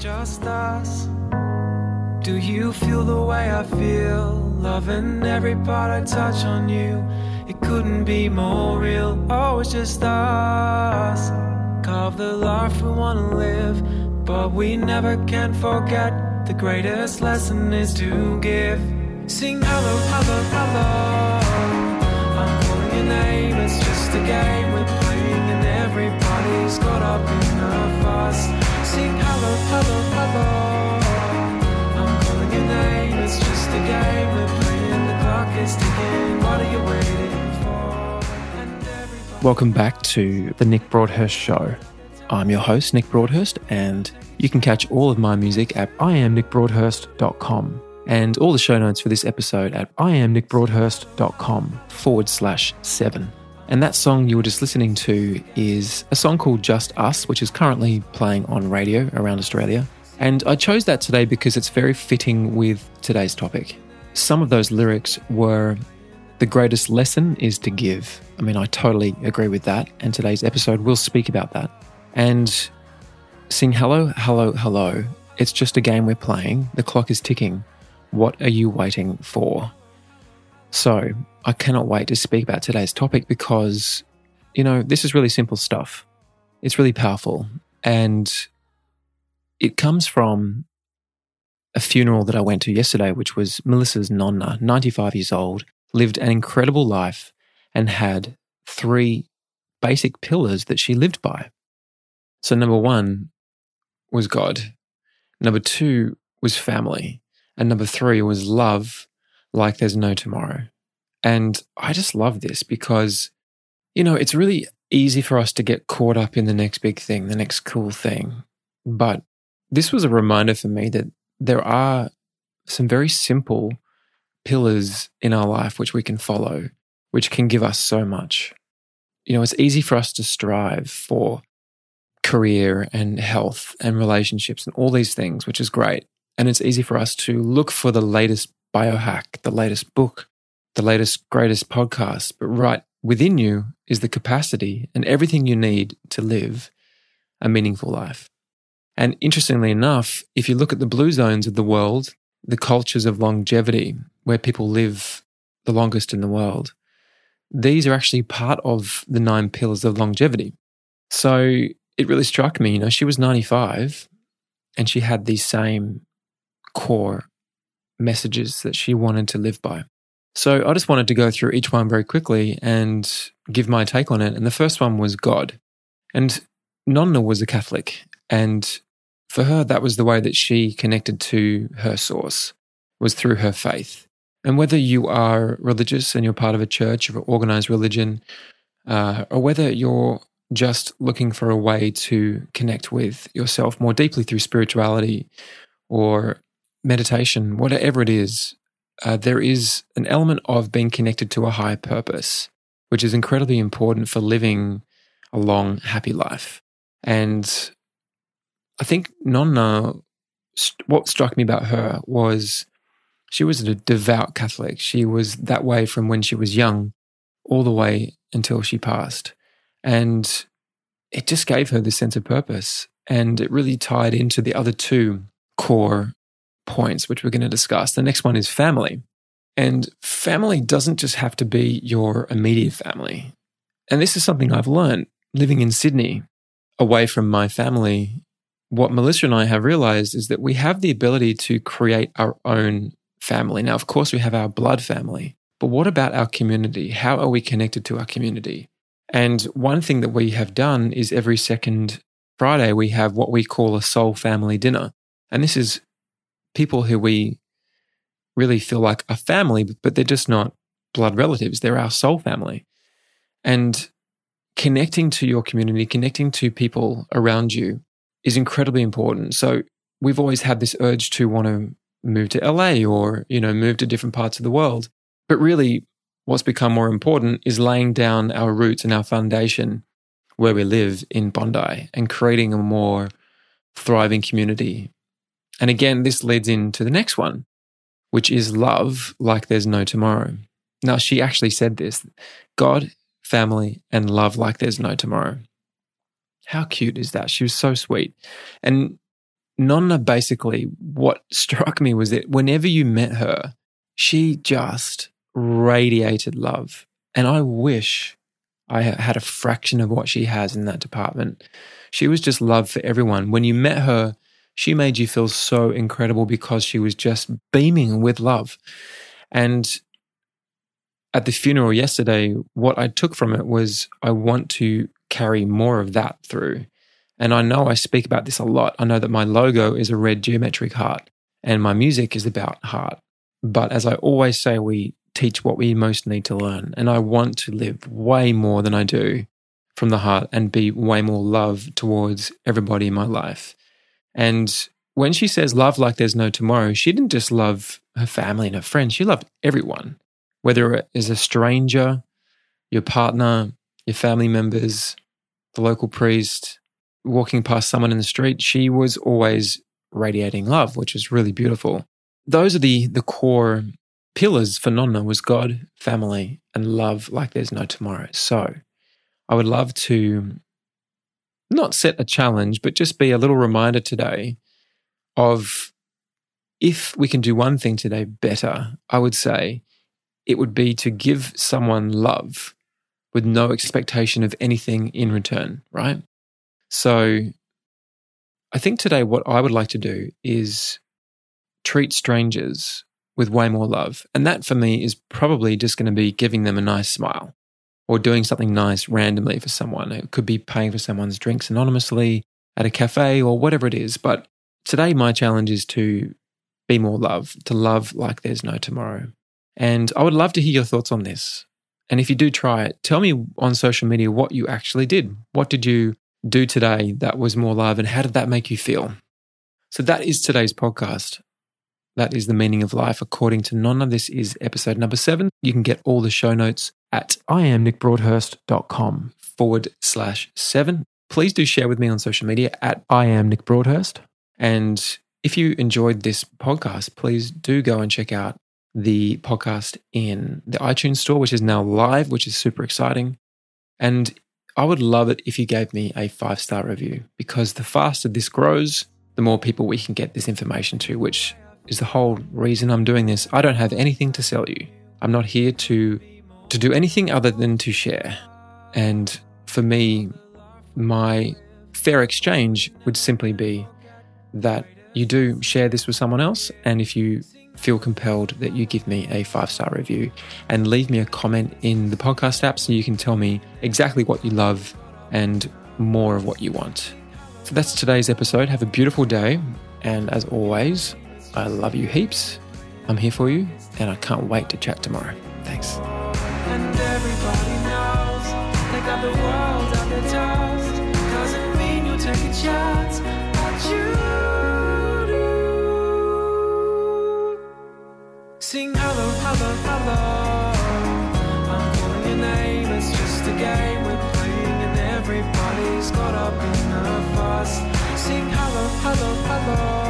just us. Do you feel the way I feel? Loving every part I touch on you. It couldn't be more real. Oh, it's just us. Carve the life we wanna live, but we never can forget. The greatest lesson is to give. Sing hello, hello, hello. I'm calling your name. It's just a game we're playing, and everybody's caught up in the fuss. I'm calling your name. It's just a game we're playing. The clock is ticking. What are you waiting for? Welcome back to the Nick Broadhurst Show. I'm your host, Nick Broadhurst, and you can catch all of my music at iamnickbroadhurst.com and all the show notes for this episode at iamnickbroadhurst.com forward slash seven. And that song you were just listening to is a song called Just Us, which is currently playing on radio around Australia. And I chose that today because it's very fitting with today's topic. Some of those lyrics were the greatest lesson is to give. I mean, I totally agree with that. And today's episode will speak about that. And sing hello, hello, hello. It's just a game we're playing. The clock is ticking. What are you waiting for? So, I cannot wait to speak about today's topic because, you know, this is really simple stuff. It's really powerful. And it comes from a funeral that I went to yesterday, which was Melissa's nonna, 95 years old, lived an incredible life and had three basic pillars that she lived by. So, number one was God, number two was family, and number three was love like there's no tomorrow. And I just love this because, you know, it's really easy for us to get caught up in the next big thing, the next cool thing. But this was a reminder for me that there are some very simple pillars in our life which we can follow, which can give us so much. You know, it's easy for us to strive for career and health and relationships and all these things, which is great. And it's easy for us to look for the latest biohack, the latest book, the latest, greatest podcast. But right within you is the capacity and everything you need to live a meaningful life. And interestingly enough, if you look at the blue zones of the world, the cultures of longevity, where people live the longest in the world, these are actually part of the nine pillars of longevity. So it really struck me, you know, she was 95 and she had these same core messages that she wanted to live by. So I just wanted to go through each one very quickly and give my take on it. And the first one was God. And Nonna was a Catholic. And for her, that was the way that she connected to her source, was through her faith. And whether you are religious and you're part of a church or an organized religion, uh, or whether you're just looking for a way to connect with yourself more deeply through spirituality or meditation, whatever it is, uh, there is an element of being connected to a higher purpose, which is incredibly important for living a long, happy life. And I think Nonna, st- what struck me about her was she was a devout Catholic. She was that way from when she was young all the way until she passed. And it just gave her this sense of purpose. And it really tied into the other two core points, which we're going to discuss. The next one is family. And family doesn't just have to be your immediate family. And this is something I've learned living in Sydney, away from my family. What Melissa and I have realized is that we have the ability to create our own family. Now, of course, we have our blood family, but what about our community? How are we connected to our community? And one thing that we have done is every second Friday, we have what we call a soul family dinner. And this is people who we really feel like a family, but they're just not blood relatives. They're our soul family. And connecting to your community, connecting to people around you is incredibly important. So we've always had this urge to want to move to LA or, you know, move to different parts of the world. But really, what's become more important is laying down our roots and our foundation where we live in Bondi and creating a more thriving community. And again, this leads into the next one, which is love like there's no tomorrow. Now, she actually said this God, family, and love like there's no tomorrow. How cute is that? She was so sweet. And Nonna basically, what struck me was that whenever you met her, she just radiated love. And I wish I had a fraction of what she has in that department. She was just love for everyone. When you met her, she made you feel so incredible because she was just beaming with love. And at the funeral yesterday, what I took from it was I want to carry more of that through. And I know I speak about this a lot. I know that my logo is a red geometric heart and my music is about heart. But as I always say, we teach what we most need to learn. And I want to live way more than I do from the heart and be way more love towards everybody in my life. And when she says love like there's no tomorrow, she didn't just love her family and her friends, she loved everyone, whether it is a stranger, your partner, your family members, the local priest, walking past someone in the street. She was always radiating love, which is really beautiful. Those are the, the core pillars for Nonna was God, family, and love like there's no tomorrow. So I would love to not set a challenge, but just be a little reminder today of if we can do one thing today better, I would say it would be to give someone love with no expectation of anything in return, right? So I think today what I would like to do is treat strangers with way more love. And that for me is probably just going to be giving them a nice smile or doing something nice randomly for someone. It could be paying for someone's drinks anonymously at a cafe or whatever it is. But today, my challenge is to be more love, to love like there's no tomorrow. And I would love to hear your thoughts on this. And if you do try it, tell me on social media what you actually did. What did you do today that was more love and how did that make you feel? So that is today's podcast. That is the meaning of life according to Nonna. This is episode number seven. You can get all the show notes at iamnickbroadhurst.com forward slash seven. Please do share with me on social media at I am Nick Broadhurst. And if you enjoyed this podcast, please do go and check out the podcast in the iTunes store, which is now live, which is super exciting. And I would love it if you gave me a five star review because the faster this grows, the more people we can get this information to, which is the whole reason I'm doing this. I don't have anything to sell you. I'm not here to to do anything other than to share. And for me, my fair exchange would simply be that you do share this with someone else and if you feel compelled that you give me a five star review and leave me a comment in the podcast app so you can tell me exactly what you love and more of what you want. So that's today's episode. Have a beautiful day. And as always, I love you heaps. I'm here for you, and I can't wait to chat tomorrow. Thanks. Got the world on their toes. Doesn't mean you'll take a chance, but you. Sing hello, hello, hello. I'm calling your name, it's just a game we're playing, and everybody's caught up in the fuss. Sing hello, hello, hello.